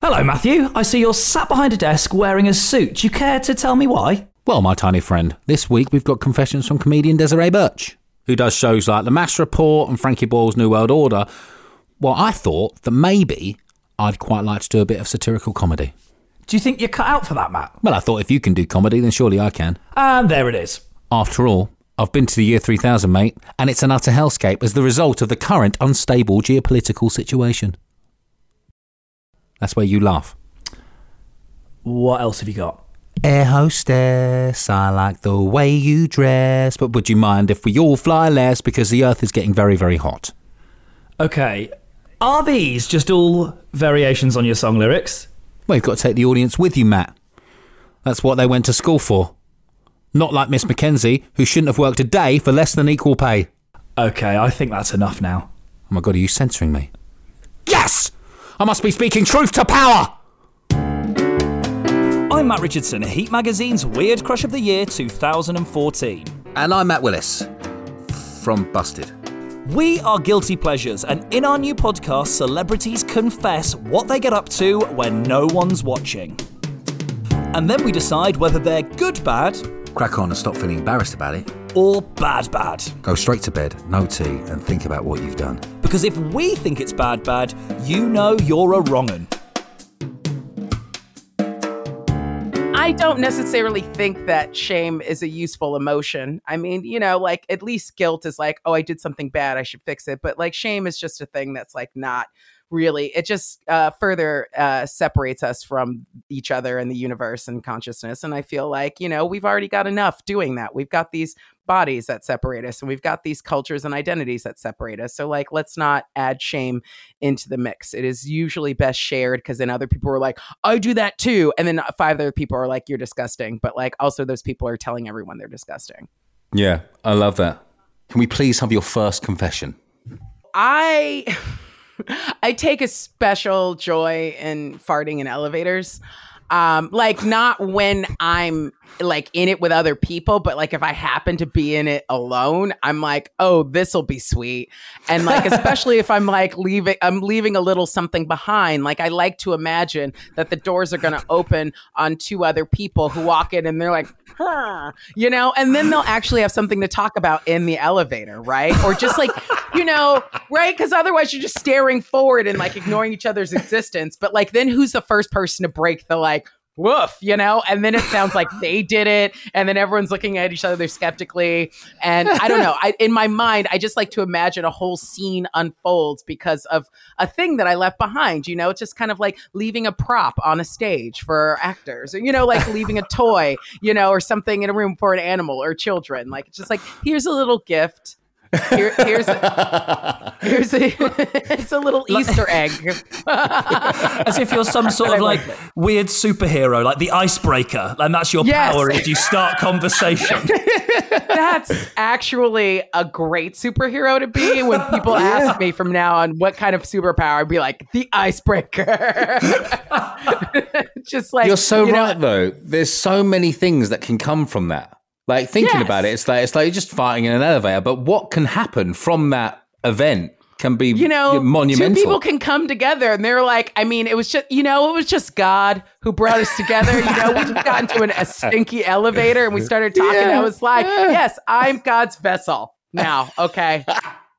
Hello, Matthew. I see you're sat behind a desk wearing a suit. You care to tell me why? Well, my tiny friend, this week we've got confessions from comedian Desiree Burch, who does shows like The Mash Report and Frankie Boyle's New World Order. Well, I thought that maybe I'd quite like to do a bit of satirical comedy. Do you think you're cut out for that, Matt? Well, I thought if you can do comedy, then surely I can. And there it is. After all, I've been to the year 3000, mate, and it's an utter hellscape as the result of the current unstable geopolitical situation. That's where you laugh. What else have you got? Air hostess, I like the way you dress, but would you mind if we all fly less because the earth is getting very, very hot? Okay. Are these just all variations on your song lyrics? Well, you've got to take the audience with you, Matt. That's what they went to school for. Not like Miss Mackenzie, who shouldn't have worked a day for less than equal pay. Okay, I think that's enough now. Oh my god, are you censoring me? Yes! I must be speaking truth to power! I'm Matt Richardson, Heat Magazine's Weird Crush of the Year 2014. And I'm Matt Willis from Busted. We are Guilty Pleasures, and in our new podcast, celebrities confess what they get up to when no one's watching. And then we decide whether they're good bad Crack on and stop feeling embarrassed about it. Or bad bad. Go straight to bed, no tea, and think about what you've done. Because if we think it's bad bad, you know you're a wrong'un. I don't necessarily think that shame is a useful emotion. I mean, you know, like at least guilt is like, oh, I did something bad, I should fix it. But like shame is just a thing that's like not really, it just uh, further uh, separates us from each other and the universe and consciousness. And I feel like, you know, we've already got enough doing that. We've got these bodies that separate us and we've got these cultures and identities that separate us. So, like, let's not add shame into the mix. It is usually best shared because then other people are like, I do that too. And then five other people are like, you're disgusting. But like, also, those people are telling everyone they're disgusting. Yeah, I love that. Can we please have your first confession? I. I take a special joy in farting in elevators. Um, like not when I'm like in it with other people, but like if I happen to be in it alone, I'm like, oh, this will be sweet. And like, especially if I'm like leaving, I'm leaving a little something behind. Like I like to imagine that the doors are going to open on two other people who walk in and they're like, huh, you know, and then they'll actually have something to talk about in the elevator, right? Or just like, you know, right? Because otherwise you're just staring forward and like ignoring each other's existence. But like, then who's the first person to break the like, woof, you know? And then it sounds like they did it. And then everyone's looking at each other skeptically. And I don't know. I, in my mind, I just like to imagine a whole scene unfolds because of a thing that I left behind. You know, it's just kind of like leaving a prop on a stage for actors, or, you know, like leaving a toy, you know, or something in a room for an animal or children. Like, it's just like, here's a little gift. Here, here's a, here's a, it's a little Easter egg. As if you're some sort of like like weird superhero, like the icebreaker, and that's your Yes. power if you start conversation. That's actually a great superhero to be. When people ask me from now on what kind of superpower, I'd be like the icebreaker. Just like You're so you know, right, though. There's so many things that can come from that. Like thinking Yes. about it, it's like it's like you're just fighting in an elevator. But what can happen from that event can be you know, monumental. two people can come together, and they're like, I mean, it was just, you know, it was just God who brought us together. You know, we just got into an, a stinky elevator, and we started talking. I was like, yes, I'm God's vessel now. Okay,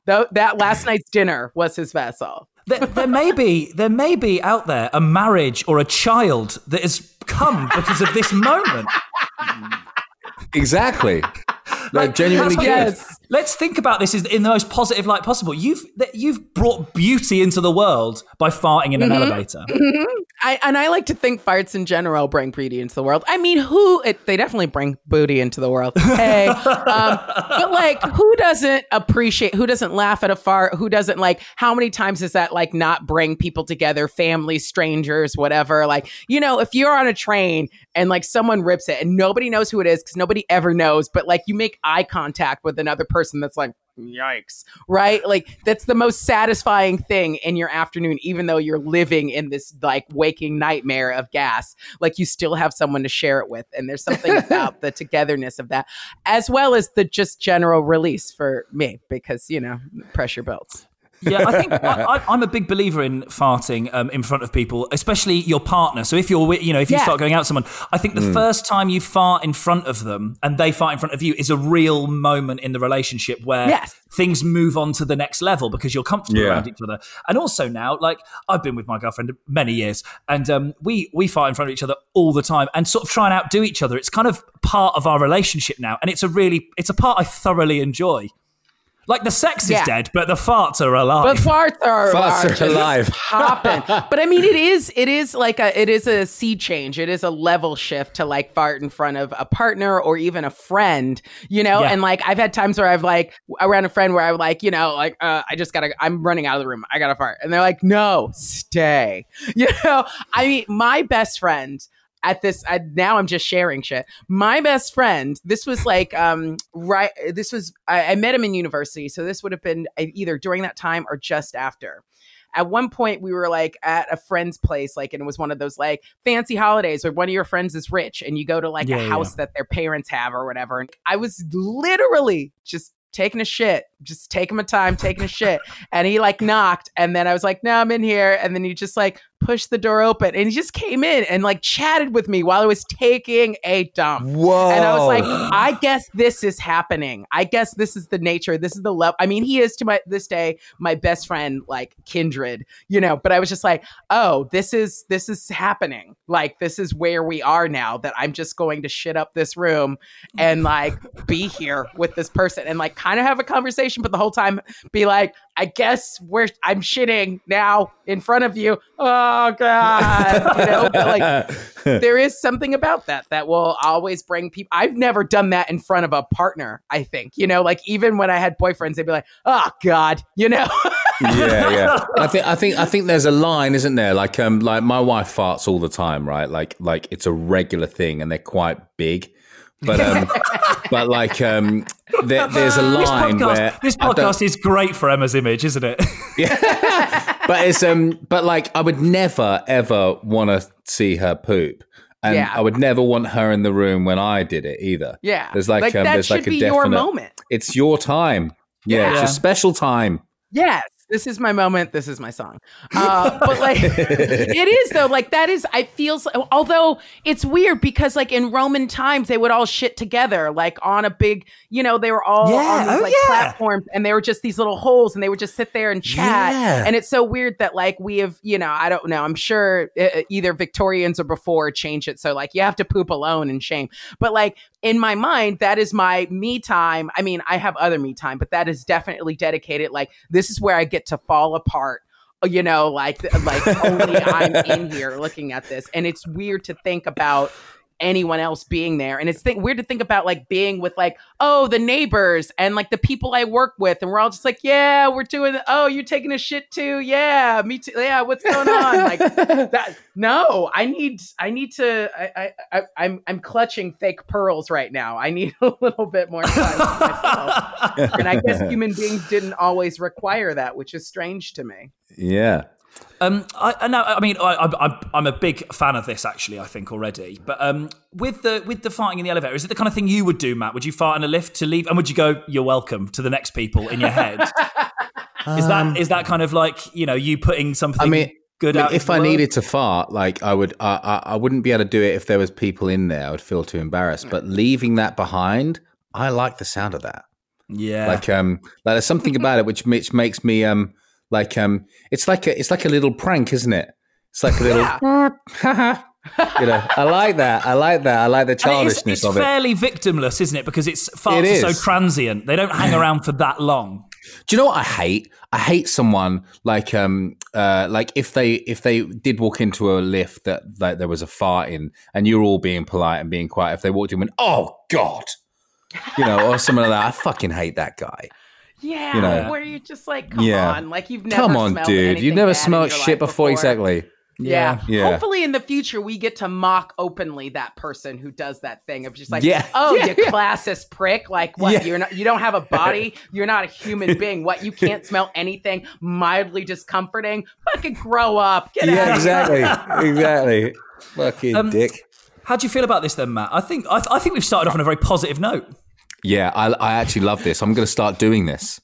Tho- that last night's dinner was his vessel. there, there may be there may be out there a marriage or a child that has come because of this moment. Exactly. Like, genuinely. Yes. Let's think about this in the most positive light possible. You've you've brought beauty into the world by farting in an elevator. I, and I like to think farts in general bring beauty into the world. I mean, who it, they definitely bring booty into the world. Hey, um, but like, who doesn't appreciate? Who doesn't laugh at a fart? Who doesn't like? How many times does that like not bring people together, family, strangers, whatever? Like, you know, if you're on a train and like someone rips it and nobody knows who it is because nobody ever knows, but like you make eye contact with another person that's like. Yikes, right? Like, that's the most satisfying thing in your afternoon, even though you're living in this like waking nightmare of gas. Like, you still have someone to share it with. And there's something about the togetherness of that, as well as the just general release for me, because, you know, pressure builds. Yeah, I think I, I, I'm a big believer in farting um, in front of people, especially your partner. So if you're, you know, if you Yeah. start going out with someone, I think the first time you fart in front of them and they fart in front of you is a real moment in the relationship where Yes. things move on to the next level because you're comfortable Yeah. around each other. And also now, like I've been with my girlfriend many years, and um, we we fart in front of each other all the time and sort of try and outdo each other. It's kind of part of our relationship now, and it's a really it's a part I thoroughly enjoy. Like the sex is Yeah. dead, but the farts are alive. But farts are, Farts are just alive. popping. But I mean, it is it is like a it is a sea change. It is a level shift to like fart in front of a partner or even a friend, you know. Yeah. And like I've had times where I've like around a friend where I'm like, you know, like uh, I just gotta I'm running out of the room. I gotta fart, and they're like, no, stay. You know, I mean, my best friend at this I, now i'm just sharing shit. My best friend this was like um right this was I, I met him in university so this would have been uh, either during that time or just after. At one point we were like at a friend's place like and it was one of those like fancy holidays where one of your friends is rich and you go to like Yeah, a yeah. house that their parents have or whatever. And i was literally just taking a shit just taking my time taking a shit. And he like knocked. And then i was like no i'm in here. And then he just like pushed the door open and he just came in and like chatted with me while i was taking a dump Whoa. and I was like, I guess this is happening. I guess this is the nature. This is the love. I mean, he is to my this day my best friend, like kindred, you know. But I was just like, oh, this is this is happening. Like this is where we are now. That I'm just going to shit up this room and like be here with this person and like kind of have a conversation, but the whole time be like, I guess we're I'm shitting now in front of you. Oh god, you know. But, like there is something about that that will always bring people. I've never done that in front of a partner. I think you know, like even when I had boyfriends, they'd be like, "Oh God," you know. yeah, yeah. I think I think I think there's a line, isn't there? Like um like my wife farts all the time, right? Like like it's a regular thing and they're quite big. But um but like um there, there's a this line podcast, where this podcast is great for Emma's image, isn't it? yeah, but it's um but like I would never ever want to see her poop. And Yeah. I would never want her in the room when I did it either. Yeah. There's like, Like, um, that there's should like a be definite your moment. It's your time. Yeah, Yeah. it's a special time. Yes, this is my moment. This is my song. Uh, but like, it is though. Like that is. I feels. Although it's weird because like in Roman times they would all shit together, like on a big. You know, they were all Yeah, on these oh, like yeah. platforms, and they were just these little holes, and they would just sit there and chat. Yeah. And it's so weird that like we have. You know, I don't know. I'm sure either Victorians or before change it. So like you have to poop alone in shame. But like in my mind, that is my me time. I mean, I have other me time, but that is definitely dedicated. Like this is where I get to fall apart. Uh, you know, like like only I'm in here looking at this, and it's weird to think about anyone else being there. And it's think, weird to think about like being with like oh the neighbors and like the people i work with. And we're all just like yeah we're doing oh you're taking a shit too. Yeah me too. Yeah what's going on? Like that no i need i need to I, I i i'm i'm clutching fake pearls right now. I need a little bit more time for myself. And i guess human beings didn't always require that which is strange to me. Yeah. Um, I, I know. I mean, I, I, I'm- I'm a big fan of this actually. I think already, but um, with the with the farting in the elevator, is it the kind of thing you would do, Matt? Would you fart in a lift to leave, and would you go, "You're welcome" to the next people in your head? is that is that kind of like you know you putting something Um, I mean, good I mean, out? if I world? needed to fart, like I would, I, I, I wouldn't be able to do it if there was people in there. I would feel too embarrassed. But leaving that behind, I like the sound of that. yeah, Like, um, like there's something about it which which makes me um Like um, it's like a it's like a little prank, isn't it? It's like a little. you know, I like that. I like that. I like the And it's, childishness it's of it. It's fairly victimless, isn't it? Because it's farts It are so transient; they don't hang around for that long. Do you know what I hate? I hate someone like um uh like if they if they did walk into a lift that that there was a fart in and you're all being polite and being quiet. If they walked in and went, oh god, you know, or something like that. I fucking hate that guy. Yeah, You know. where you're just like, come Yeah. on, like you've never Come on, smelled dude. You've never bad smelled shit life before. Exactly. Yeah. Yeah. Hopefully, in the future, we get to mock openly that person who does that thing of just like, Yeah. oh, Yeah. you classist prick. Like, what? Yeah. You're not. You don't have a body. You're not a human being. What? You can't smell anything mildly discomforting. Fucking grow up. Get Yeah, out. exactly. exactly. Fucking Um, dick. How do you feel about this then, Matt? I think I, I think we've started off on a very positive note. Yeah, I, I actually love this. I'm going to start doing this.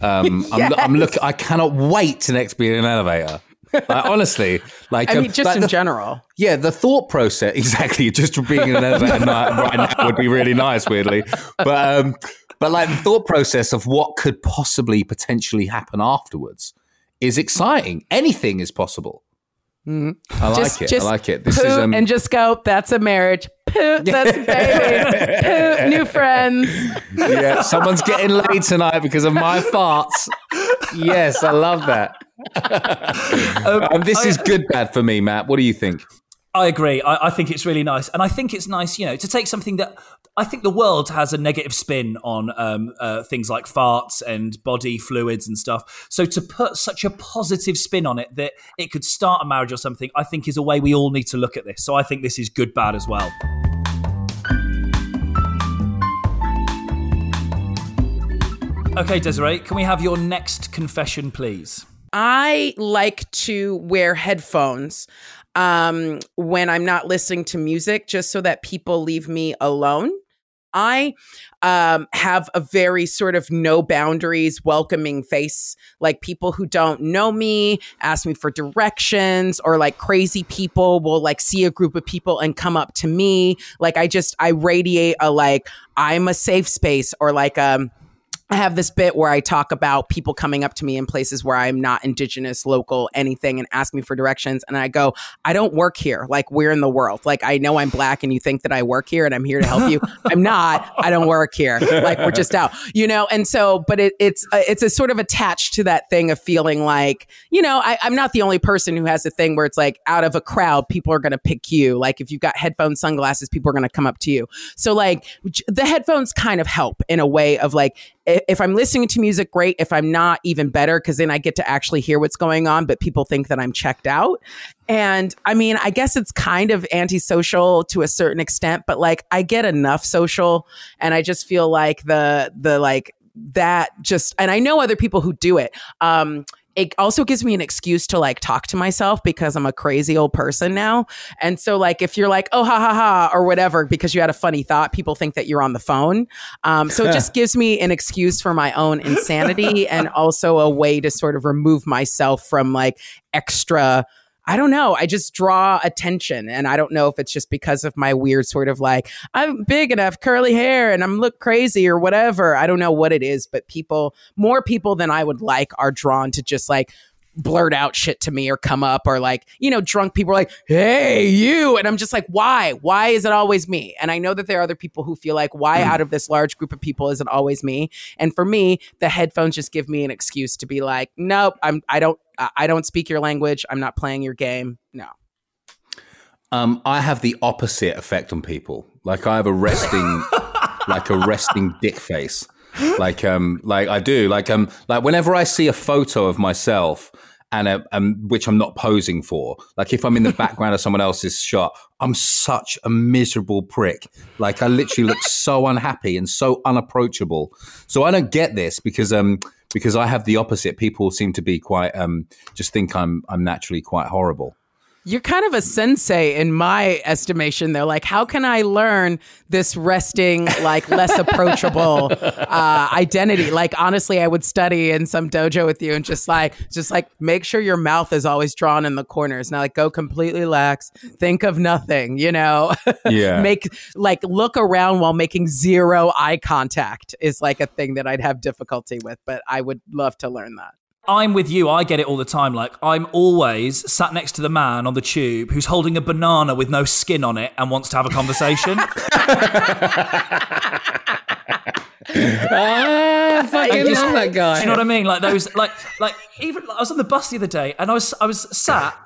Um, I'm, I'm looking. I cannot wait to next be in an elevator. Like, honestly, like I um, mean, just like in the- general. Yeah, the thought process exactly. Just being in an elevator night right now would be really nice, weirdly. But um, but like the thought process of what could possibly potentially happen afterwards is exciting. Anything is possible. I like it. just I like it. This is um, and just go. That's a marriage. Poo. That's baby. Poo. New friends. yeah. Someone's getting laid tonight because of my farts. Yes, I love that. um, this is good bad for me, Matt. What do you think? I agree. I, I think it's really nice, and I think it's nice, you know, to take something that I think the world has a negative spin on um, uh, things like farts and body fluids and stuff. So to put such a positive spin on it that it could start a marriage or something, I think is a way we all need to look at this. So I think this is good bad as well. Okay, Desiree, can we have your next confession, please? I like to wear headphones um, when I'm not listening to music, just so that people leave me alone. I um, have a very sort of no boundaries, welcoming face. Like people who don't know me ask me for directions, or like crazy people will like see a group of people and come up to me. Like I just I radiate a like I'm a safe space, or like um I have this bit where I talk about people coming up to me in places where I'm not indigenous, local, anything, and ask me for directions. And I go, I don't work here. Like, we're in the world? Like, I know I'm black and you think that I work here and I'm here to help you. I'm not. I don't work here. Like, we're just out, you know? And so, but it, it's, uh, it's a sort of attached to that thing of feeling like, you know, I, I'm not the only person who has a thing where it's like out of a crowd, people are going to pick you. Like, if you've got headphones, sunglasses, people are going to come up to you. So, like, the headphones kind of help in a way of like, if I'm listening to music, great. If I'm not, even better, because then I get to actually hear what's going on, but people think that I'm checked out. And I mean, I guess it's kind of antisocial to a certain extent, but like I get enough social and I just feel like the, the like, that just and I know other people who do it. Um it also gives me an excuse to like talk to myself because I'm a crazy old person now. And so like if you're like, oh ha ha ha or whatever because you had a funny thought, people think that you're on the phone. Um so it just gives me an excuse for my own insanity and also a way to sort of remove myself from like extra I don't know. I just draw attention. And I don't know if it's just because of my weird sort of like, I'm big and I have curly hair and I'm look crazy or whatever. I don't know what it is, but people, more people than I would like are drawn to just like blurt out shit to me or come up or like, you know, drunk people are like, hey, you. And I'm just like, why? Why is it always me? And I know that there are other people who feel like, why out of this large group of people is it always me? And for me, the headphones just give me an excuse to be like, nope, I'm, I don't, I I don't speak your language. I'm not playing your game. No. Um, I have the opposite effect on people. Like I have a resting, like a resting dick face. Like um, like I do. Like um, like whenever I see a photo of myself and a, um, which I'm not posing for. Like if I'm in the background of someone else's shot, I'm such a miserable prick. Like I literally look so unhappy and so unapproachable. So I don't get this because um because I have the opposite. People seem to be quite um just think I'm I'm naturally quite horrible. You're kind of a sensei in my estimation. They're like, how can I learn this resting, like less approachable uh, identity? Like, honestly, I would study in some dojo with you and just like, just like make sure your mouth is always drawn in the corners. Now, like, go completely lax, think of nothing, you know? Yeah. Make like look around while making zero eye contact is like a thing that I'd have difficulty with, but I would love to learn that. I'm with you. I get it all the time. Like I'm always sat next to the man on the tube who's holding a banana with no skin on it and wants to have a conversation. ah, fucking just- love that guy. Do you know what I mean? Like those, like, like even I was on the bus the other day, and I was I was sat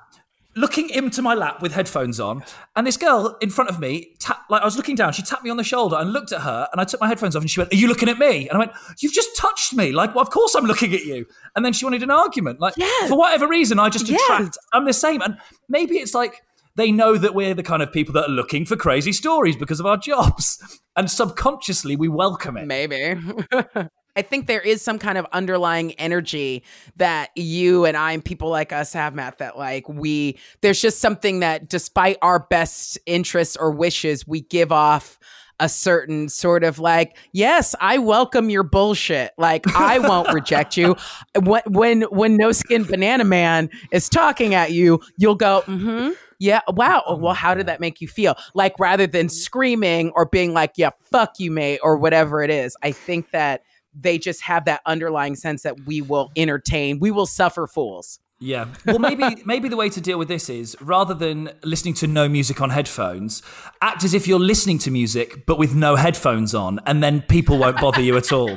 looking into my lap with headphones on, and this girl in front of me, tap, like I was looking down, she tapped me on the shoulder and looked at her, and I took my headphones off, and she went, "Are you looking at me?" And I went, "You've just touched me. Like, well, of course I'm looking at you." And then she wanted an argument. Like, Yes. for whatever reason, I just attract. I'm the same, and maybe it's like. They know that we're the kind of people that are looking for crazy stories because of our jobs. And subconsciously, we welcome it. Maybe. I think there is some kind of underlying energy that you and I and people like us have, Matt, that like we, there's just something that despite our best interests or wishes, we give off a certain sort of like, yes, I welcome your bullshit. Like I won't reject you. When when when no skin banana man is talking at you, you'll go, mm-hmm. Yeah. Wow. Oh, Well, how did that make you feel? Like rather than screaming or being like, yeah, fuck you, mate, or whatever it is. I think that they just have that underlying sense that we will entertain, we will suffer fools. Yeah. Well, maybe maybe the way to deal with this is rather than listening to no music on headphones, act as if you're listening to music but with no headphones on, and then people won't bother you at all.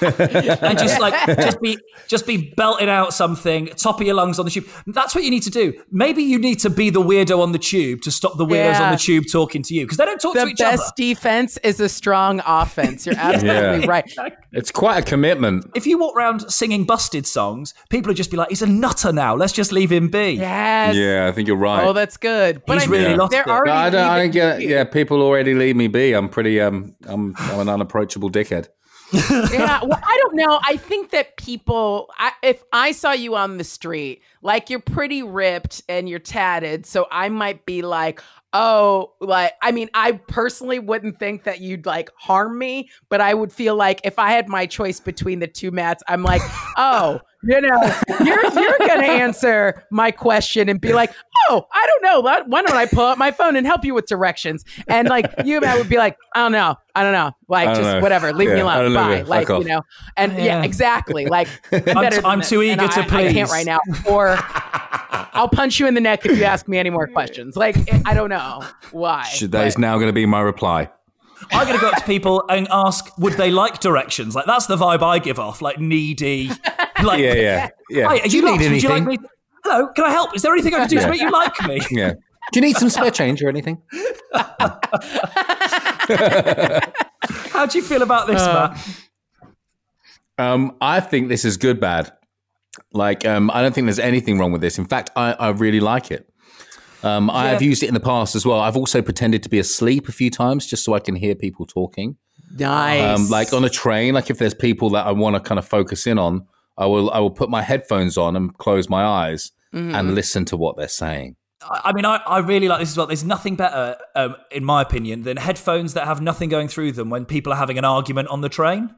and just like just be just be belting out something, top of your lungs on the tube. That's what you need to do. Maybe you need to be the weirdo on the tube to stop the weirdos Yeah. on the tube talking to you because they don't talk to each other. The each best defense is a strong offense. You're absolutely Yeah. right. It's quite a commitment. If you walk around singing busted songs, people would just be like, "He's a nutter now. Let's just leave him be." Yes. Yeah, I think you're right. Oh, that's good. But He's I mean, really lost they're already No, I don't. I don't get. Yeah, people already leave me be. I'm pretty. Um, I'm. I'm an unapproachable dickhead. yeah, well, I don't know. I think that people, I, if I saw you on the street, like you're pretty ripped and you're tatted, so I might be like, oh, like, I mean, I personally wouldn't think that you'd like harm me, but I would feel like if I had my choice between the two mats, I'm like, oh, you know, you're you're gonna answer my question and be like, oh, I don't know. Why don't I pull out my phone and help you with directions? And like you, Matt, would be like, I don't know, I don't know, like don't just know. whatever, leave me Yeah, I alone, bye, yeah, like off. you know, and yeah, Yeah. exactly, like I'm, t- better than I'm this, too and eager I, to I can't please. right now, or I'll punch you in the neck if you ask me any more questions. Like I don't know why. Should- That is now going to be my reply. I'm going to go up to people and ask, would they like directions? Like that's the vibe I give off, like needy. Like, Yeah, yeah, yeah. Hi, are Do you you need lost? Would you like me? Hello, can I help? Is there anything I can do to make you like me? yeah. Do you need some spare change or anything? How do you feel about this, Uh, Matt? Um, I think this is good, bad. Like, um, I don't think there's anything wrong with this. In fact, I, I really like it. Um, I have used it in the past as well. I've also pretended to be asleep a few times just so I can hear people talking. Nice. Um, like on a train, like if there's people that I want to kind of focus in on, I will I will put my headphones on and close my eyes and listen to what they're saying. I I mean, I, I really like this as well. There's nothing better, um, in my opinion, than headphones that have nothing going through them when people are having an argument on the train.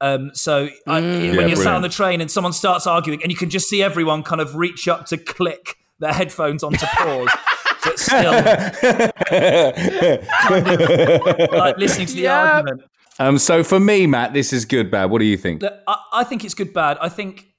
Um, so I, when you're sat on the train and someone starts arguing, and you can just see everyone kind of reach up to click their headphones onto pause, but still like listening to the Yep. argument. Um, so for me, Matt, this is good, bad. What do you think? Look, I, I think it's good, bad. I think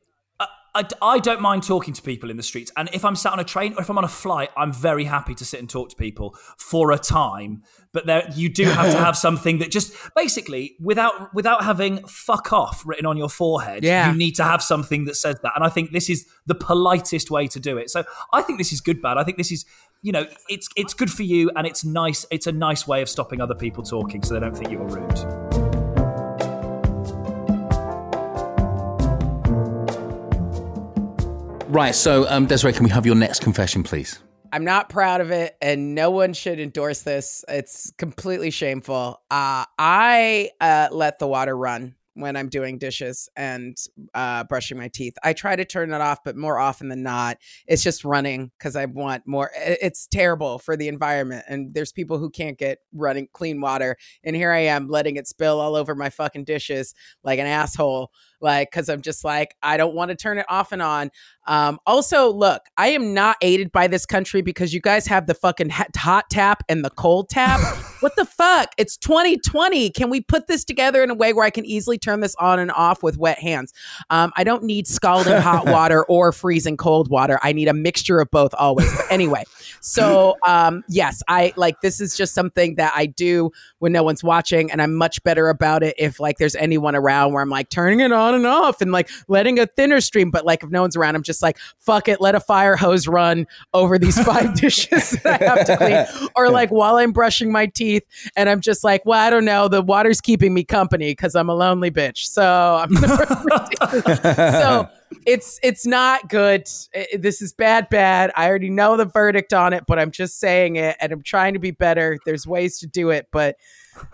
I, I, don't mind talking to people in the streets. And if I'm sat on a train or if I'm on a flight, I'm very happy to sit and talk to people for a time. But there, you do have to have something that just basically, without without having "fuck off" written on your forehead, Yeah. you need to have something that says that. And I think this is the politest way to do it. So I think this is good, bad. I think this is, you know, it's it's good for you, and it's nice. It's a nice way of stopping other people talking, so they don't think you're rude. Right. So, um, Desiree, can we have your next confession, please? I'm not proud of it, and no one should endorse this. It's completely shameful. Uh, I uh, let the water run when I'm doing dishes and uh, brushing my teeth. I try to turn it off, but more often than not, it's just running because I want more. It's terrible for the environment, and there's people who can't get running clean water, and here I am letting it spill all over my fucking dishes like an asshole. Like because I'm just like I don't want to turn it off and on. Um, also, look, I am not aided by this country because you guys have the fucking hot tap and the cold tap. what the fuck? It's 2020. Can we put this together in a way where I can easily turn this on and off with wet hands? Um, I don't need scalding hot water or freezing cold water. I need a mixture of both always. But anyway, so um, yes, I like this is just something that I do when no one's watching, and I'm much better about it if like there's anyone around where I'm like turning it on and off and like letting a thinner stream. But like if no one's around, I'm just like, fuck it, let a fire hose run over these five dishes that I have to clean. Or like while I'm brushing my teeth and I'm just like, well, I don't know, the water's keeping me company because I'm a lonely bitch. So I'm so it's it's not good. This is bad, bad. I already know the verdict on it, but I'm just saying it and I'm trying to be better. There's ways to do it, but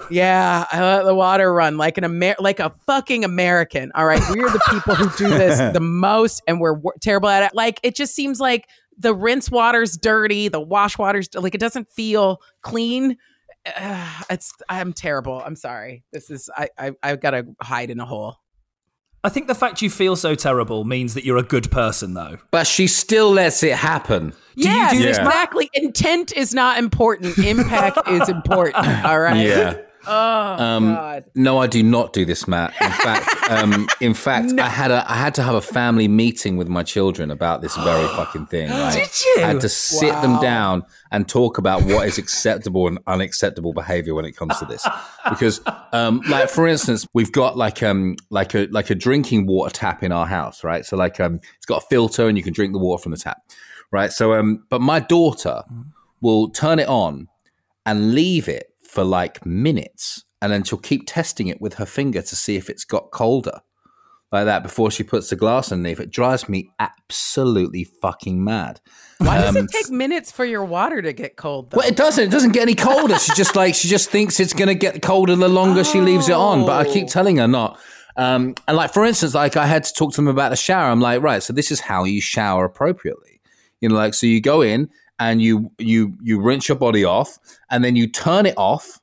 yeah, I let the water run like an Amer- like a fucking American. All right, we're the people who do this the most, and we're w- terrible at it. Like it just seems like the rinse water's dirty, the wash water's like it doesn't feel clean. Uh, it's I'm terrible. I'm sorry. This is I I I've got to hide in a hole. I think the fact you feel so terrible means that you're a good person, though. But she still lets it happen. Yes, do exactly. Intent is not important. Impact is important. All right. Yeah. Oh Um, God. No, I do not do this, Matt. In fact, um, in fact, I had a I had to have a family meeting with my children about this very fucking thing. Right? Did you? I had to sit them down and talk about what is acceptable and unacceptable behavior when it comes to this. Because, um, like for instance, we've got like um like a like a drinking water tap in our house, right? So like um it's got a filter and you can drink the water from the tap, right? So um, but my daughter will turn it on and leave it for like minutes and then she'll keep testing it with her finger to see if it's got colder like that before she puts the glass underneath it drives me absolutely fucking mad Why does Um, it take minutes for your water to get cold? Though? well, it doesn't. It doesn't get any colder. She just like she just thinks it's gonna get colder the longer she leaves it on. But I keep telling her not. Um, and like for instance, like I had to talk to them about the shower. I'm like, right, so this is how you shower appropriately. You know, like so you go in and you you you rinse your body off, and then you turn it off,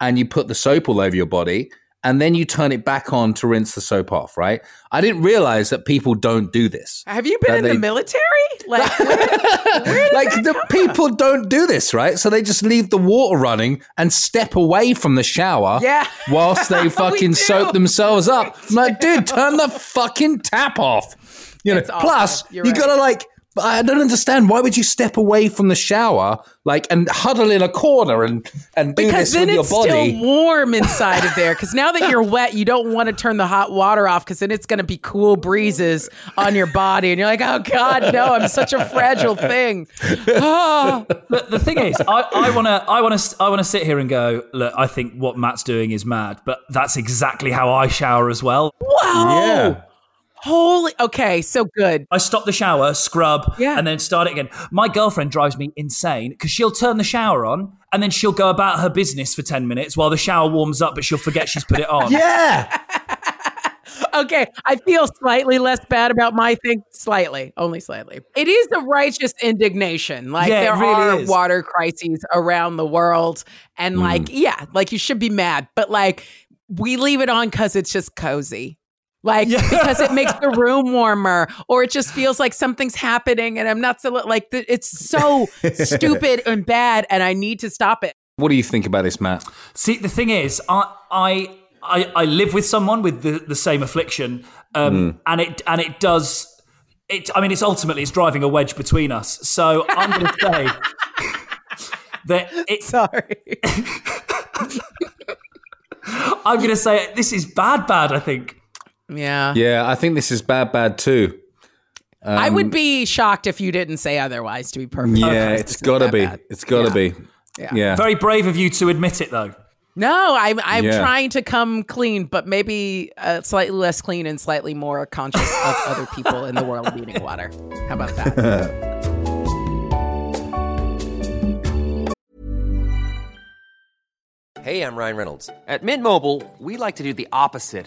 and you put the soap all over your body. And then you turn it back on to rinse the soap off, right? I didn't realize that people don't do this. Have you been That in they- the military? Like, where, where like the people don't do this, right? So they just leave the water running and step away from the shower Yeah. whilst they fucking soap themselves up. I'm like, dude, turn the fucking tap off. You know, It's plus you right. gotta like I don't understand. Why would you step away from the shower, like, and huddle in a corner and and do because this then with your body? Because then it's body? still warm inside of there. Because now that you're wet, you don't want to turn the hot water off because then it's going to be cool breezes on your body, and you're like, "Oh God, no! I'm such a fragile thing." Oh. But the thing is, I, I wanna, I wanna, I wanna sit here and go, look, I think what Matt's doing is mad, but that's exactly how I shower as well. Wow! Yeah. Holy. Okay, so good. I stop the shower, scrub, Yeah. and then start it again. My girlfriend drives me insane because she'll turn the shower on and then she'll go about her business for 10 minutes while the shower warms up, but she'll forget she's put it on. Yeah. Okay, I feel slightly less bad about my thing. Slightly, only slightly. It is a righteous indignation. Like Yeah, there really are is. water crises around the world, and mm. like, yeah, like you should be mad, but like we leave it on because it's just cozy. Like Yeah. because it makes the room warmer, or it just feels like something's happening, and I'm not so like it's so stupid and bad, and I need to stop it. What do you think about this, Matt? See, the thing is, I, I, I, I live with someone with the, the same affliction, um, and it and it does. It, I mean, it's ultimately it's driving a wedge between us. So I'm going to say that it, Sorry. I'm going to say this is bad, bad. I think. Yeah. Yeah, I think this is bad, bad too. I would be shocked if you didn't say otherwise. To be perfect. Yeah, it's gotta be. It's gotta be. Yeah. Yeah. Very brave of you to admit it, though. No, I'm I'm Yeah. trying to come clean, but maybe uh, slightly less clean and slightly more conscious of other people in the world needing water. How about that? Hey, I'm Ryan Reynolds. At Mint Mobile, we like to do the opposite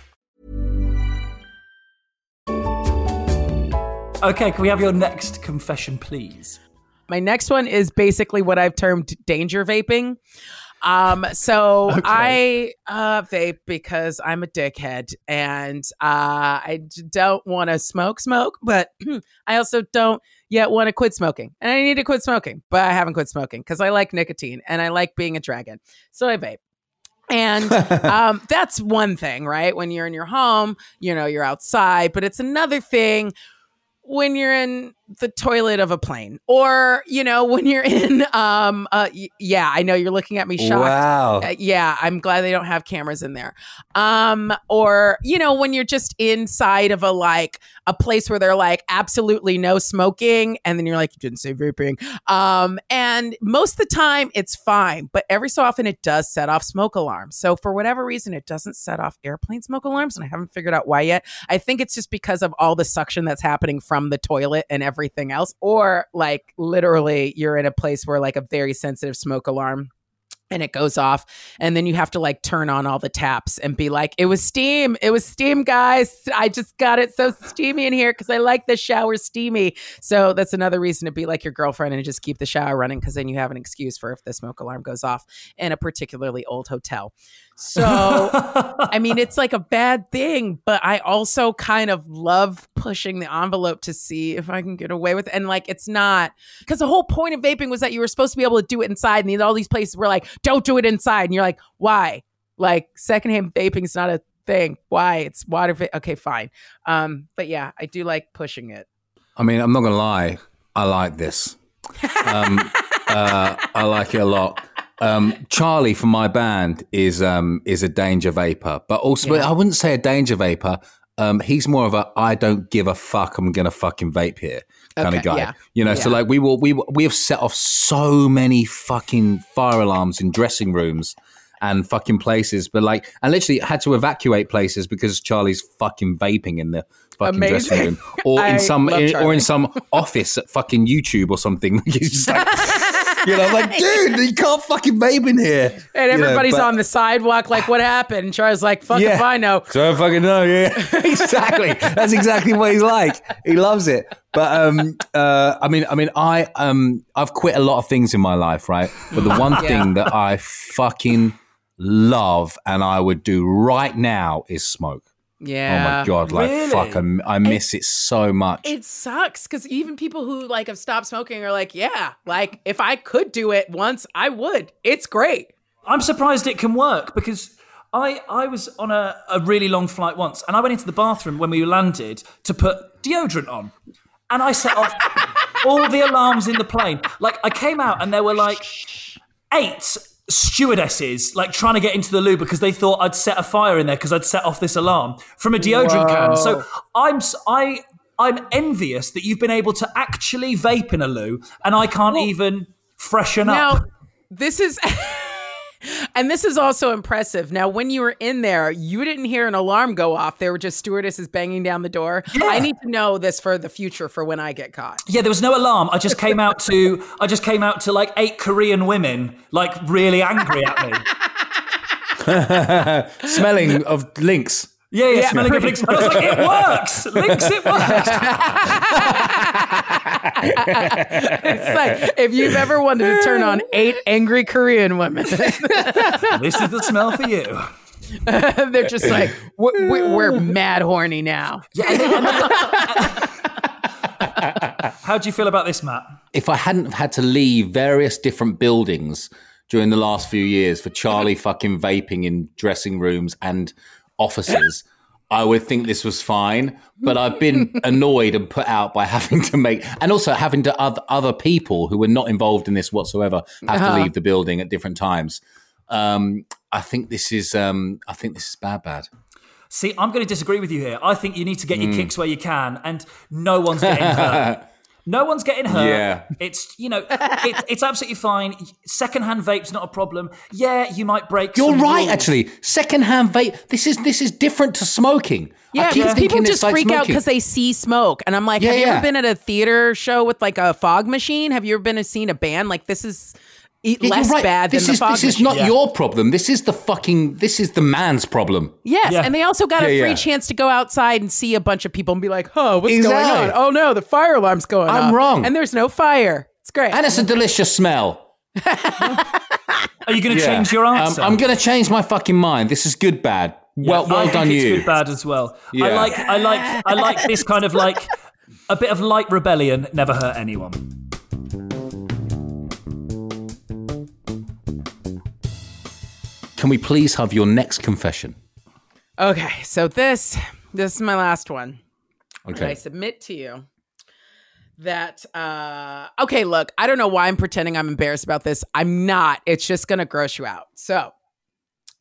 Okay, can we have your next confession, please? My next one is basically what I've termed danger vaping. Um, so I uh, vape because I'm a dickhead and uh, I don't want to smoke smoke, but I also don't yet want to quit smoking. And I need to quit smoking, but I haven't quit smoking because I like nicotine and I like being a dragon. So I vape. And um, that's one thing, right? When you're in your home, you know, you're outside, but it's another thing when you're in the toilet of a plane or you know when you're in um uh y- yeah i know you're looking at me shocked. Wow. Uh, yeah i'm glad they don't have cameras in there. Um or you know when you're just inside of a like a place where they're like absolutely no smoking and then you're like you didn't say vaping. Um and most of the time it's fine but every so often it does set off smoke alarms. So for whatever reason it doesn't set off airplane smoke alarms and i haven't figured out why yet. I think it's just because of all the suction that's happening from the toilet and everything else or like literally you're in a place where like a very sensitive smoke alarm and it goes off and then you have to like turn on all the taps and be like it was steam. It was steam guys. I just got it so steamy in here because i like the shower steamy. So that's another reason to be like your girlfriend and just keep the shower running because then you have an excuse for if the smoke alarm goes off in a particularly old hotel so i mean it's like a bad thing but i also kind of love pushing the envelope to see if i can get away with it and like it's not because the whole point of vaping was that you were supposed to be able to do it inside and all these places were like don't do it inside and you're like why like secondhand vaping is not a thing why it's water va- okay fine um but yeah i do like pushing it I mean, I'm not gonna lie. I like this. Um, uh, I like it a lot. Um, Charlie from my band is um, is a danger vapor, but also Yeah. I wouldn't say a danger vapor. Um, he's more of a I don't give a fuck. I'm gonna fucking vape here kind Okay, of guy. yeah. You know, so like we will we we have set off so many fucking fire alarms in dressing rooms and fucking places, but like I literally had to evacuate places because Charlie's fucking vaping in the fucking dressing room or in some in, or in some office at fucking YouTube or something. He's just like, you know, I'm like, dude, you can't fucking vape in here. and You know, everybody's but- on the sidewalk like what happened and charlie's like fuck if i know So I fucking know, yeah. exactly. That's exactly what he's like. He loves it. But um uh I mean I mean I um I've quit a lot of things in my life, right? But the one thing that I fucking love and I would do right now is smoke. Yeah oh my god, like Really? fuck I, I miss it so much. it sucks because even people who like have stopped smoking are like yeah like if i could do it once i would it's great I'm surprised it can work because I I was on a, a really long flight once and I went into the bathroom when we landed to put deodorant on. And I set off all the alarms in the plane. Like I came out and there were like eight stewardesses like trying to get into the loo because they thought I'd set a fire in there because I'd set off this alarm from a deodorant can. So I'm I I'm envious that you've been able to actually vape in a loo and I can't even freshen now up. this is and this is also impressive now when you were in there you didn't hear an alarm go off there were just stewardesses banging down the door i need to know this for the future for when i get caught Yeah, there was no alarm. I just came out to I just came out to like eight Korean women, like really angry at me. Smelling of Lynx. Yeah, yeah, Yeah, smelling of Lynx. And I was like, it works. Lynx, it works. it's like if you've ever wanted to turn on eight angry Korean women, this is the smell for you. they're just like, we're, we're, we're mad horny now. How do you feel about this, Matt? if I hadn't have had to leave various different buildings during the last few years for Charlie fucking vaping in dressing rooms and offices, I would think this was fine. But I've been annoyed and put out by having to make, and also having to other other people who were not involved in this whatsoever have Uh-huh. to leave the building at different times. Um, I think this is, um, I think this is bad, bad. See, I'm going to disagree with you here. I think you need to get your Mm. kicks where you can, and no one's getting hurt. No one's getting hurt. Yeah. It's you know, it, it's absolutely fine. Secondhand vape's not a problem. Yeah, you might break. You're some right, rules. actually. Secondhand vape. This is this is different to smoking. I Yeah, keep because thinking people just like freak out because they see smoke, and I'm like, Yeah, have you yeah. ever been at a theater show with like a fog machine? Have you ever been to seen a band? Like this is e- Yeah, less right. bad this than is the fog this is machine. not your problem. This is the fucking this is the man's problem. Yes, Yeah. and they also got a free yeah. chance to go outside and see a bunch of people and be like, "Oh, what's Exactly. going on? Oh no, the fire alarm's going I'm off." wrong. and there's no fire. It's great. And it's a delicious smell. Are you going to Yeah. change your Um, answer? I'm going to change my fucking mind. This is good, bad. Well, I well think done, it's you. Good, bad as well. I like, I like, I like this kind of like a bit of light rebellion. Never hurt anyone. Can we please have your next confession? Okay, so this this is my last one. And I submit to you that uh okay, look, I don't know why I'm pretending I'm embarrassed about this. I'm not. It's just going to gross you out. So,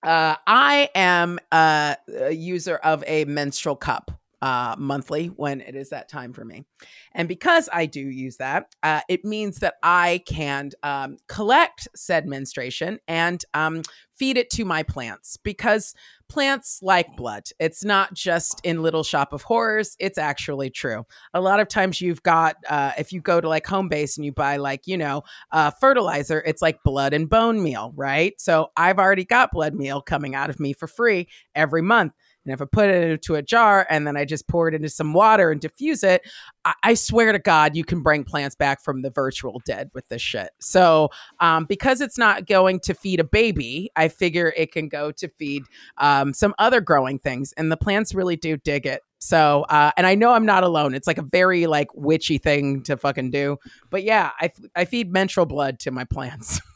uh I am uh, a user of a menstrual cup uh monthly when it is that time for me. And because I do use that, uh, it means that I can um, collect said menstruation and um, feed it to my plants because plants like blood. It's not just in Little Shop of Horrors, it's actually true. A lot of times you've got, uh, if you go to like Homebase and you buy like, you know, uh, fertilizer, it's like blood and bone meal, right? So I've already got blood meal coming out of me for free every month. And if I put it into a jar and then I just pour it into some water and diffuse it, I, I swear to God, you can bring plants back from the virtual dead with this shit. So, um, because it's not going to feed a baby, I figure it can go to feed um, some other growing things, and the plants really do dig it. So, uh, and I know I'm not alone. It's like a very like witchy thing to fucking do, but yeah, I I feed menstrual blood to my plants.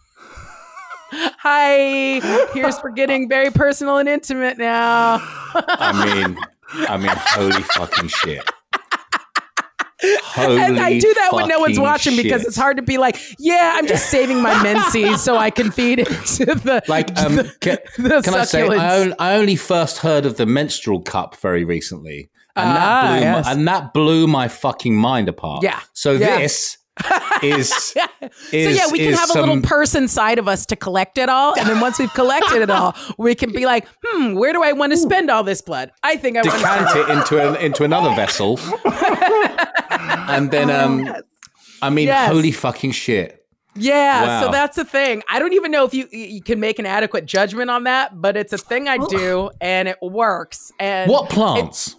Hi, here's for getting very personal and intimate now. I mean, I mean, holy fucking shit. Holy and I do that when no one's watching because it's hard to be like, yeah, I'm just saving my menses so I can feed it to the Like, um, can, the can I say. I only, I only first heard of the menstrual cup very recently, and Ah, that blew yes. my, and that blew my fucking mind apart. Yeah. So Yeah. this is, so yeah, we can is have a little person side of us to collect it all, and then once we've collected it all, we can be like, hmm, where do I want to spend all this blood? I think I want to decant it into an, into another vessel, and then um, I mean, Yes. holy fucking shit. Yeah, so that's the thing. I don't even know if you you can make an adequate judgment on that, but it's a thing I do, and it works. And What plants?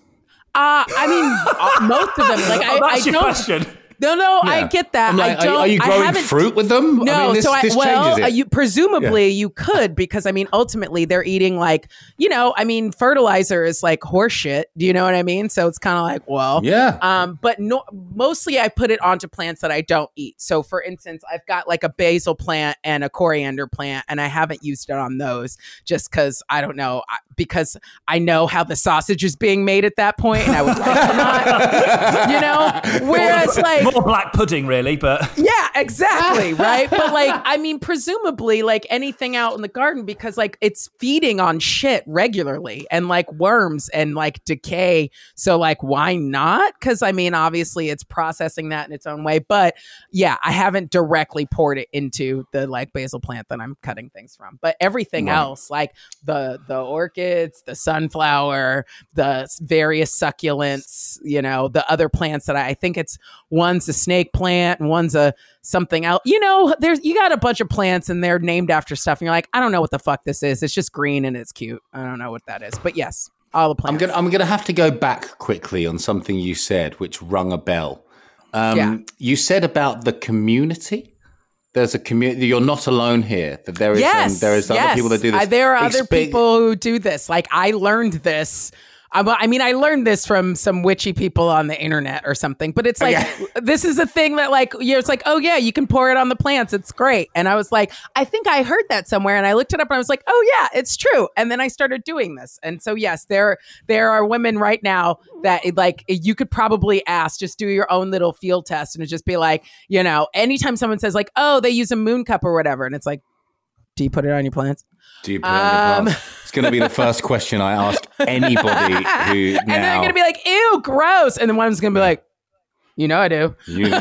Uh, I mean, uh, most of them. Like I, Oh, that's I your don't. question. No, no, I get that. Like, I don't. Are, you growing fruit with them? No, I mean, this, so I this well, uh, you presumably you could because I mean ultimately they're eating like you know I mean fertilizer is like horseshit. Do you know what I mean? So it's kind of like well, Yeah. Um, but no, mostly I put it onto plants that I don't eat. So for instance, I've got like a basil plant and a coriander plant, and I haven't used it on those just because I don't know because I know how the sausage is being made at that point, and I would rather not, you know. Whereas like More black pudding, really, but yeah, exactly. Right. But like, I mean, presumably, like anything out in the garden, because like it's feeding on shit regularly and like worms and like decay. So, like, why not? Because I mean, obviously, it's processing that in its own way. But yeah, I haven't directly poured it into the like basil plant that I'm cutting things from. But everything Right. else, like the the orchids, the sunflower, the various succulents, you know, the other plants that I, I think it's one's a snake plant and one's a something else. You know, there's you got a bunch of plants and they're named after stuff, and you're like, I don't know what the fuck this is. It's just green and it's cute. I don't know what that is, but yes. all the plants. I'm gonna I'm gonna have to go back quickly on something you said, which rung a bell. Um, Yeah. You said about the community. There's a community. You're not alone here. That there is. um, yes, there is other yes. people that do this. There are other Expe- people who do this. Like I learned this. Uh, I, I mean, I learned this from some witchy people on the internet or something. But it's oh, like this is a thing that like you're. It's like, oh yeah, you can pour it on the plants. It's great. And I was like, I think I heard that somewhere, and I looked it up, and I was like, oh yeah, it's true. And then I started doing this. And so yes, there there are women right now that like you could probably ask, just do your own little field test, and just be like, you know, anytime someone says like, oh, they use a moon cup or whatever, and it's like, do you put it on your plants? Do you put it on your Um. It's going to be the first question I ask anybody who now. and they're gonna be like, "Ew, gross," and then one's gonna be like, "You know, I do." you, you, you're,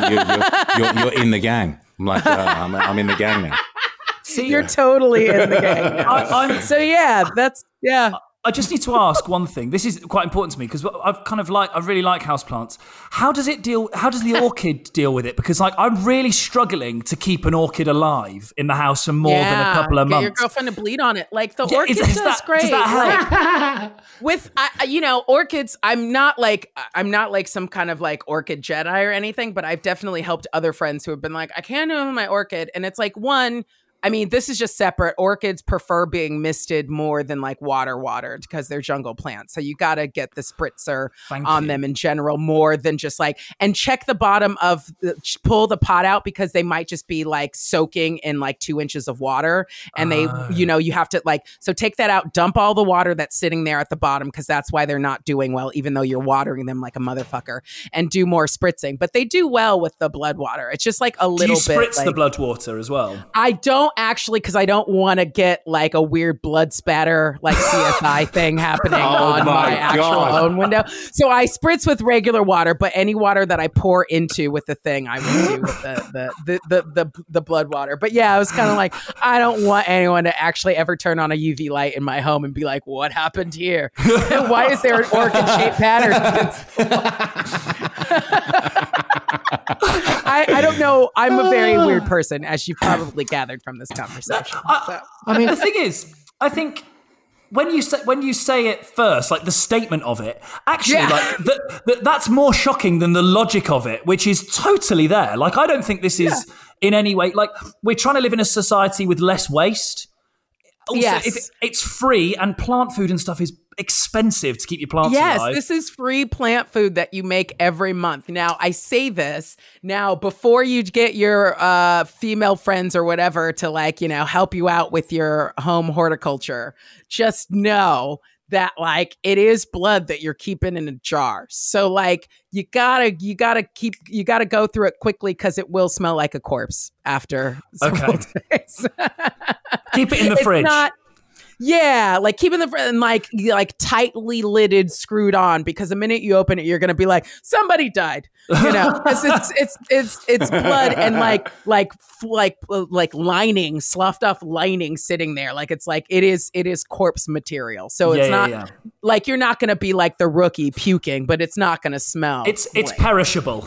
you're, you're in the gang. I'm like, uh, I'm, I'm in the gang now. See, You're totally in the gang. now. I, so yeah, that's yeah. I just need to ask one thing. This is quite important to me because I've kind of like I really like houseplants. How does it deal? How does the orchid deal with it? Because like I'm really struggling to keep an orchid alive in the house for more than a couple of months. Get your girlfriend to bleed on it. Like the Yeah, orchid is- is does that- great. does that Like, with I- you know orchids, I'm not like I'm not like some kind of like orchid Jedi or anything, but I've definitely helped other friends who have been like, I can't know my orchid, and it's like one. I mean, this is just separate. Orchids prefer being misted more than like water watered because they're jungle plants. So you got to get the spritzer Thank on you. them in general more than just like and check the bottom of the pull the pot out because they might just be like soaking in like two inches of water and they Ah. you know you have to like so take that out dump all the water that's sitting there at the bottom because that's why they're not doing well even though you're watering them like a motherfucker and do more spritzing but they do well with the blood water it's just like a Do little you spritz bit the like- blood water as well? I don't actually because I don't want to get like a weird blood spatter like CSI thing happening Oh on my my, actual own window. So I spritz with regular water, but any water that I pour into with the thing, I will do with the the the the, the, the blood water. But yeah, I was kind of like, I don't want anyone to actually ever turn on a UV light in my home and be like, what happened here? Why is there an orchid shaped pattern? I, I don't know. I'm a very ah. weird person, as you've probably gathered from this conversation. So. I mean, the thing is, I think when you say when you say it first, like the statement of it, actually, Yeah. like that, that that's more shocking than the logic of it, which is totally there. Like, I don't think this is in any way like we're trying to live in a society with less waste. Also, Yes. if it's free and plant food and stuff is expensive to keep your plants Yes, alive. this is free plant food that you make every month. Now, I say this now before you get your uh, female friends or whatever to like, you know, help you out with your home horticulture. Just know that like it is blood that you're keeping in a jar. So like you gotta you gotta keep you gotta go through it quickly because it will smell like a corpse after several days. Keep it in the It's fridge. not- yeah, like keeping the and like like tightly lidded, screwed on. Because the minute you open it, you're gonna be like, somebody died. You know, it's it's it's it's blood and like like like uh, like lining, sloughed off lining sitting there. Like it's like it is it is corpse material. So it's yeah, not yeah. like you're not gonna be like the rookie puking, but it's not gonna smell. it's it's perishable.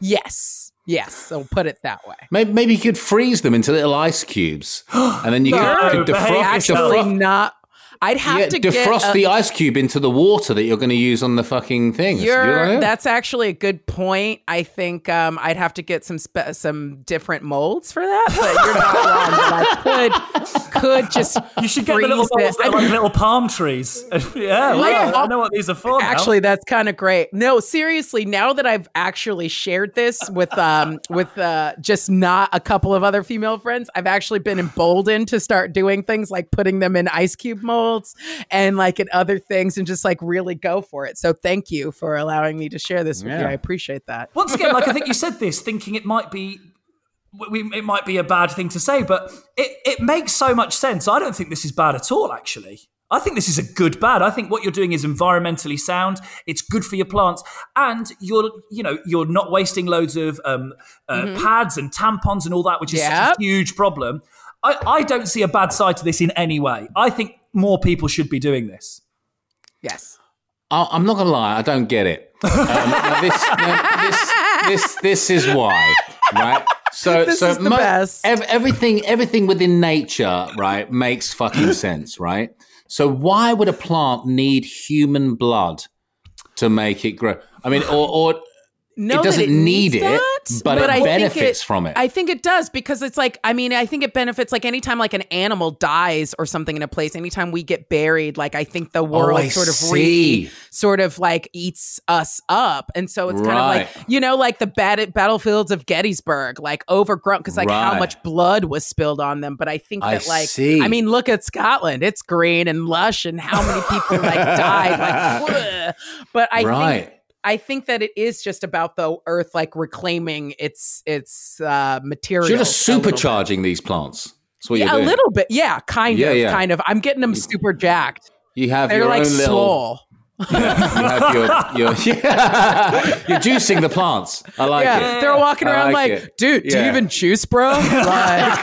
yes, yes. I'll put it that way. Maybe, maybe you could freeze them into little ice cubes, and then you could, No, could behave defrost, yourself. Actually, defrost, not. I'd have yeah, to get defrost a- the ice cube into the water that you're going to use on the fucking thing. You know I mean? that's actually a good point. I think um, I'd have to get some spe- some different molds for that, but you're not wrong. I could could just You should get the little freeze balls it. that are like little palm trees. yeah, like, Yeah. I know what these are for. now. Actually, that's kind of great. No, seriously, now that I've actually shared this with um with uh just not a couple of other female friends, I've actually been emboldened to start doing things like putting them in ice cube molds and like in other things and just like really go for it. So thank you for allowing me to share this with you. I appreciate that. once again, like I think you said this, thinking it might be. We, it might be a bad thing to say, but it, it makes so much sense. I don't think this is bad at all, actually. I think this is a good bad. I think what you're doing is environmentally sound. It's good for your plants, and you're you know you're not wasting loads of um, uh, pads and tampons and all that, which is such a huge problem. I, I don't see a bad side to this in any way. I think more people should be doing this. Yes. I- I'm not going to lie, I don't get it. Um, now this, now this, this, this is why, right? So, This so is the mo- best. ev- everything, everything within nature, right, makes fucking sense, right? So, why would a plant need human blood to make it grow? I mean, or, or know it doesn't it need it, that, but, I it think benefits from it. I think it does because it's like I mean I think it benefits like anytime like an animal dies or something in a place. Anytime we get buried, like I think the oh, world Oh, sort of re sort of like eats us up, and so it's kind of like you know like the bat- battlefields of Gettysburg, like overgrown because like how much blood was spilled on them. But I think I that like see. I mean look at Scotland, it's green and lush, and how many people like died like. "Bleh." But I think right. I think that it is just about the earth like reclaiming its its uh material. You're just supercharging these plants. That's what Yeah, you're doing. a little bit. Yeah, kind Yeah, of, yeah. kind of. I'm getting them super jacked. You have They're your like own little. swole. You have your, your you're juicing the plants. I like yeah, it. they're walking around like, it. dude, do you even juice, bro? Like,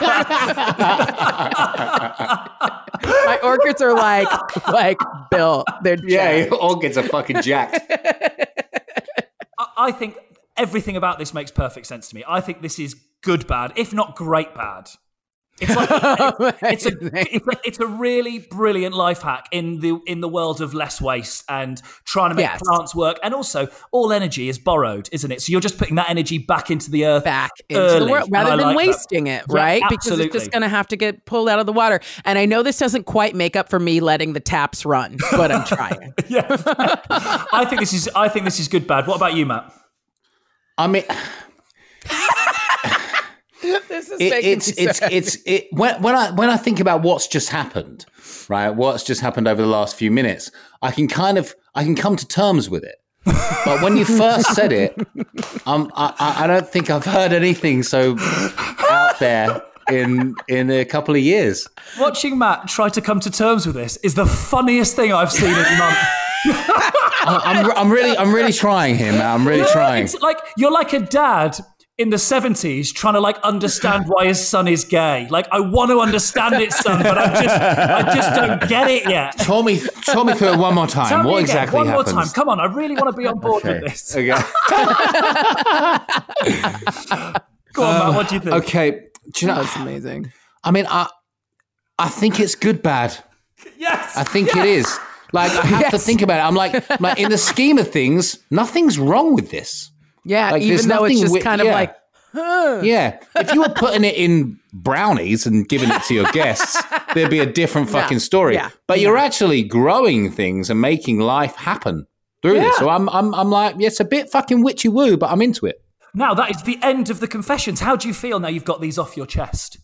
my orchids are like, like built. They're Yeah, jacked. your orchids are fucking jacked. I, think everything about this makes perfect sense to me. I think this is good bad, if not great bad. It's like it's, a, it's, a, it's a really brilliant life hack in the in the world of less waste and trying to make Yes. plants work. And also, all energy is borrowed, isn't it? So you're just putting that energy back into the earth, back into early. the world rather And than like that. wasting it, Yeah, right? because it's just going to have to get pulled out of the water. And I know this doesn't quite make up for me letting the taps run, but I'm trying. yeah, I think this is I think this is good bad. What about you, Matt? I mean, this is it, making it's it's sad. it's it when when I when I think about what's just happened, right? What's just happened over the last few minutes, I can kind of I can come to terms with it. But when you first said it, um, I, I I don't think I've heard anything so out there in in a couple of years. Watching Matt try to come to terms with this is the funniest thing I've seen in months. I, I'm I'm really I'm really trying here, man. I'm really trying. It's like you're like a dad in the 70s trying to like understand why his son is gay. Like I want to understand it, son, but I just I just don't get it yet. Talk me talk me through it one more time. Tell me what again, exactly one happens? more time. Come on, I really want to be on board Okay. with this. Okay. Go on, Matt, what do you think? Um, okay. Do you know? That's amazing. I mean, I I think it's good bad. Yes. I think it is. Like I have to think about it. I'm like, like in the scheme of things, nothing's wrong with this. Yeah, Like, even though it's just wi- kind of yeah. like, huh. Yeah. If you were putting it in brownies and giving it to your guests, there'd be a different Yeah. fucking story. Yeah. But you're actually growing things and making life happen through this. So I'm I'm I'm like, yeah, it's a bit fucking witchy woo, but I'm into it. Now that is the end of the confessions. How do you feel now you've got these off your chest?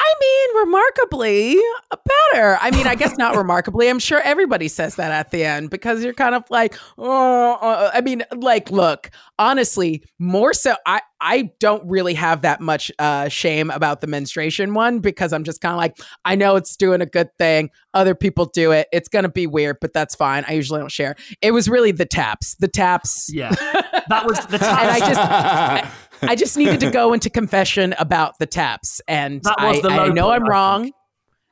I mean, remarkably better. I mean, I guess not remarkably. I'm sure everybody says that at the end because you're kind of like, oh, uh, I mean, like, look, honestly, more so, I, I don't really have that much uh, shame about the menstruation one because I'm just kind of like, I know it's doing a good thing. Other people do it. It's going to be weird, but that's fine. I usually don't share. It was really the taps. The taps. Yeah. That was the And I taps. just, I, I just needed to go into confession about the taps, and That was I, the I low know point, I'm wrong.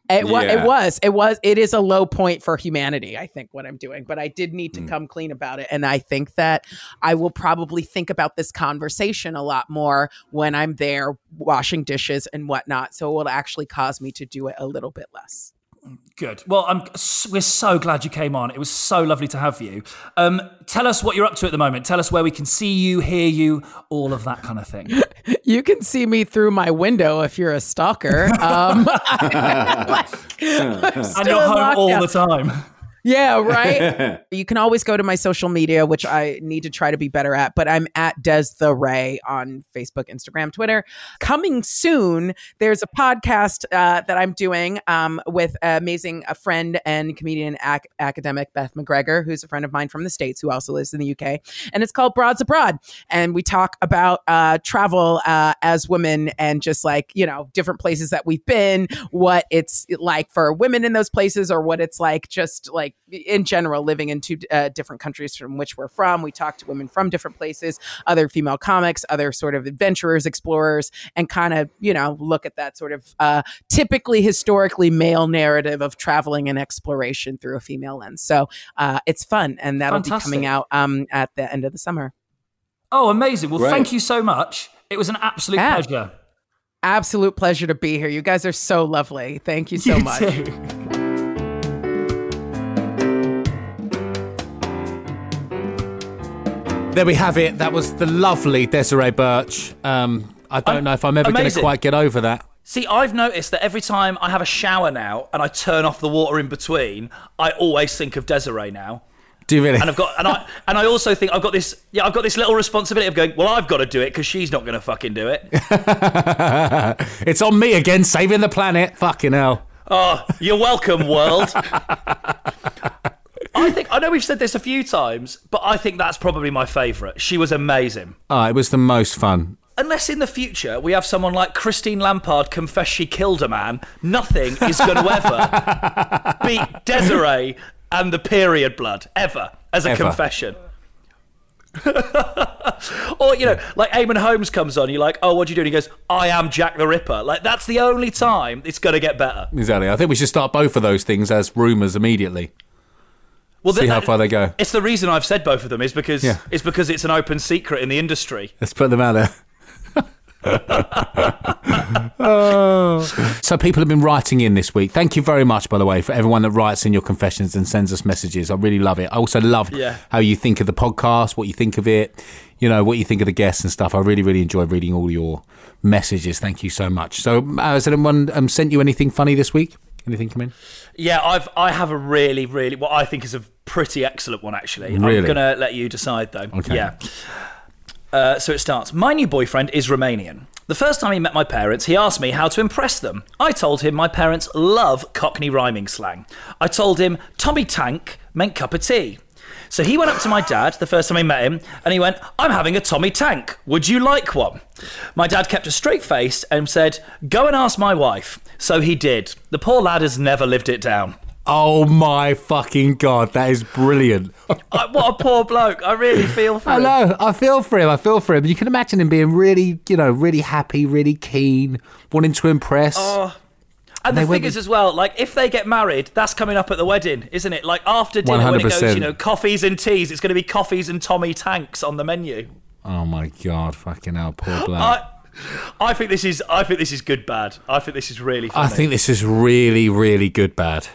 It, wa- Yeah. it was, it was, it is a low point for humanity. I think what I'm doing, but I did need to Mm. come clean about it, and I think that I will probably think about this conversation a lot more when I'm there washing dishes and whatnot. So it will actually cause me to do it a little bit less. Good. Well, I'm, we're so glad you came on. It was so lovely to have you. Um, tell us what you're up to at the moment. Tell us where we can see you, hear you, all of that kind of thing. You can see me through my window if you're a stalker. Um, I'm and still you're home all the time. Yeah, right. you can always go to my social media, which I need to try to be better at, but I'm at Des the Ray on Facebook, Instagram, Twitter. Coming soon, there's a podcast uh, that I'm doing um, with amazing a friend and comedian ac- academic Beth McGregor, who's a friend of mine from the States who also lives in the UK. And it's called Broads Abroad. And we talk about uh, travel uh, as women and just like, you know, different places that we've been, what it's like for women in those places, or what it's like just like in general living in two uh, different countries from which we're from. We talk to women from different places, other female comics, other sort of adventurers, explorers, and kind of, you know, look at that sort of uh, typically historically male narrative of traveling and exploration through a female lens. So uh, it's fun, and that'll be coming out um, at the end of the summer. Oh, amazing. Well, Great. thank you so much. It was an absolute Yeah. pleasure. absolute pleasure to be here. You guys are so lovely. Thank you so You much. too. There we have it. That was the lovely Desiree Burch. Um, I don't Um, know if I'm ever going to quite get over that. See, I've noticed that every time I have a shower now and I turn off the water in between, I always think of Desiree now. Do you really? And I've got and I and I also think I've got this yeah, I've got this little responsibility of going, well, I've got to do it because she's not going to fucking do it. it's on me again, saving the planet. Fucking hell. Oh, you're welcome, world. I think I know we've said this a few times, but I think that's probably my favourite. She was amazing. Oh, it was the most fun. Unless in the future we have someone like Christine Lampard confess she killed a man, nothing is going to ever beat Desiree and the period blood ever as a Ever. confession. or you know, like Eamonn Holmes comes on, you're like, "Oh, what do you do?" And he goes, "I am Jack the Ripper." Like that's the only time it's going to get better. Exactly. I think we should start both of those things as rumours immediately. Well, See th- how far they go. It's the reason I've said both of them is because Yeah. it's because it's an open secret in the industry. Let's put them out there. oh. So people have been writing in this week. Thank you very much, by the way, for everyone that writes in your confessions and sends us messages. I really love it. I also love Yeah. how you think of the podcast, what you think of it, you know, what you think of the guests and stuff. I really, really enjoy reading all your messages. Thank you so much. So, uh, has anyone um, sent you anything funny this week? Anything come in? Yeah, I've I have a really, really what I think is a pretty excellent one actually. Really? I'm gonna let you decide though. Okay. Yeah. Uh, so it starts. My new boyfriend is Romanian. The first time he met my parents, he asked me how to impress them. I told him my parents love Cockney rhyming slang. I told him Tommy Tank meant cup of tea. So he went up to my dad the first time I met him and he went, I'm having a Tommy Tank. Would you like one? My dad kept a straight face and said, Go and ask my wife. So he did. The poor lad has never lived it down. Oh my fucking god, that is brilliant. I, what a poor bloke. I really feel for him. I him. know. I feel for him. I feel for him. You can imagine him being really, you know, really happy, really keen, wanting to impress. Oh. And They the thing is as well, like if they get married, that's coming up at the wedding, isn't it? Like after dinner when it goes, you know, coffees and teas, it's going to be coffees and Tommy Tanks on the menu. Oh my god, fucking hell, poor bloke. I, I think this is, I think this is good bad. I think this is really. Funny. I think this is really, really good bad.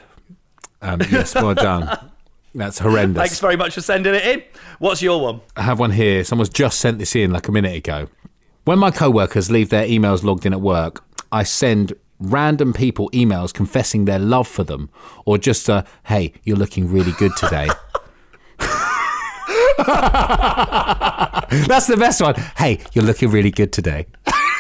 Um, yes, well done. That's horrendous. Thanks very much for sending it in. What's your one? I have one here. Someone's just sent this in like a minute ago. When my co-workers leave their emails logged in at work, I send random people emails confessing their love for them or just a hey, you're looking really good today. That's the best one. Hey, you're looking really good today.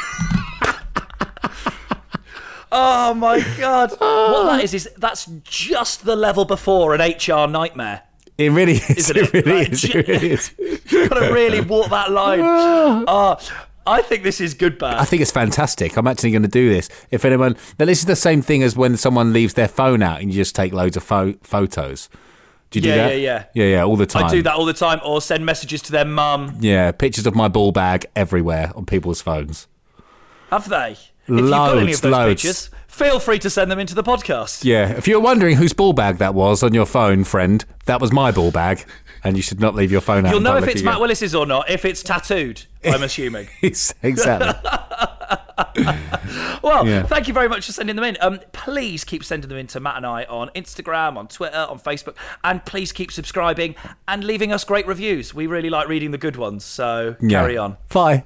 Oh my god! what that is is that's just the level before an HR nightmare. It really is. Isn't it it? really Like, is. It really is. You've got to really walk that line. Oh, I think this is good bad. I think it's fantastic. I'm actually going to do this. If anyone, now this is the same thing as when someone leaves their phone out and you just take loads of pho- photos. Do you do Yeah, that? yeah, yeah. yeah, yeah, all the time. I do that all the time, or send messages to their mum. Yeah, pictures of my ball bag everywhere on people's phones. Have they? If you've got any Loads, of those loads. pictures, feel free to send them into the podcast. Yeah, if you're wondering whose ball bag that was on your phone, friend, that was my ball bag, and you should not leave your phone out. You'll know if it's again. Matt Willis's or not if it's tattooed. I'm assuming. Exactly. Well, Yeah. thank you very much for sending them in. Um, please keep sending them in to Matt and I on Instagram, on Twitter, on Facebook, and please keep subscribing and leaving us great reviews. We really like reading the good ones, so Yeah. carry on. Bye.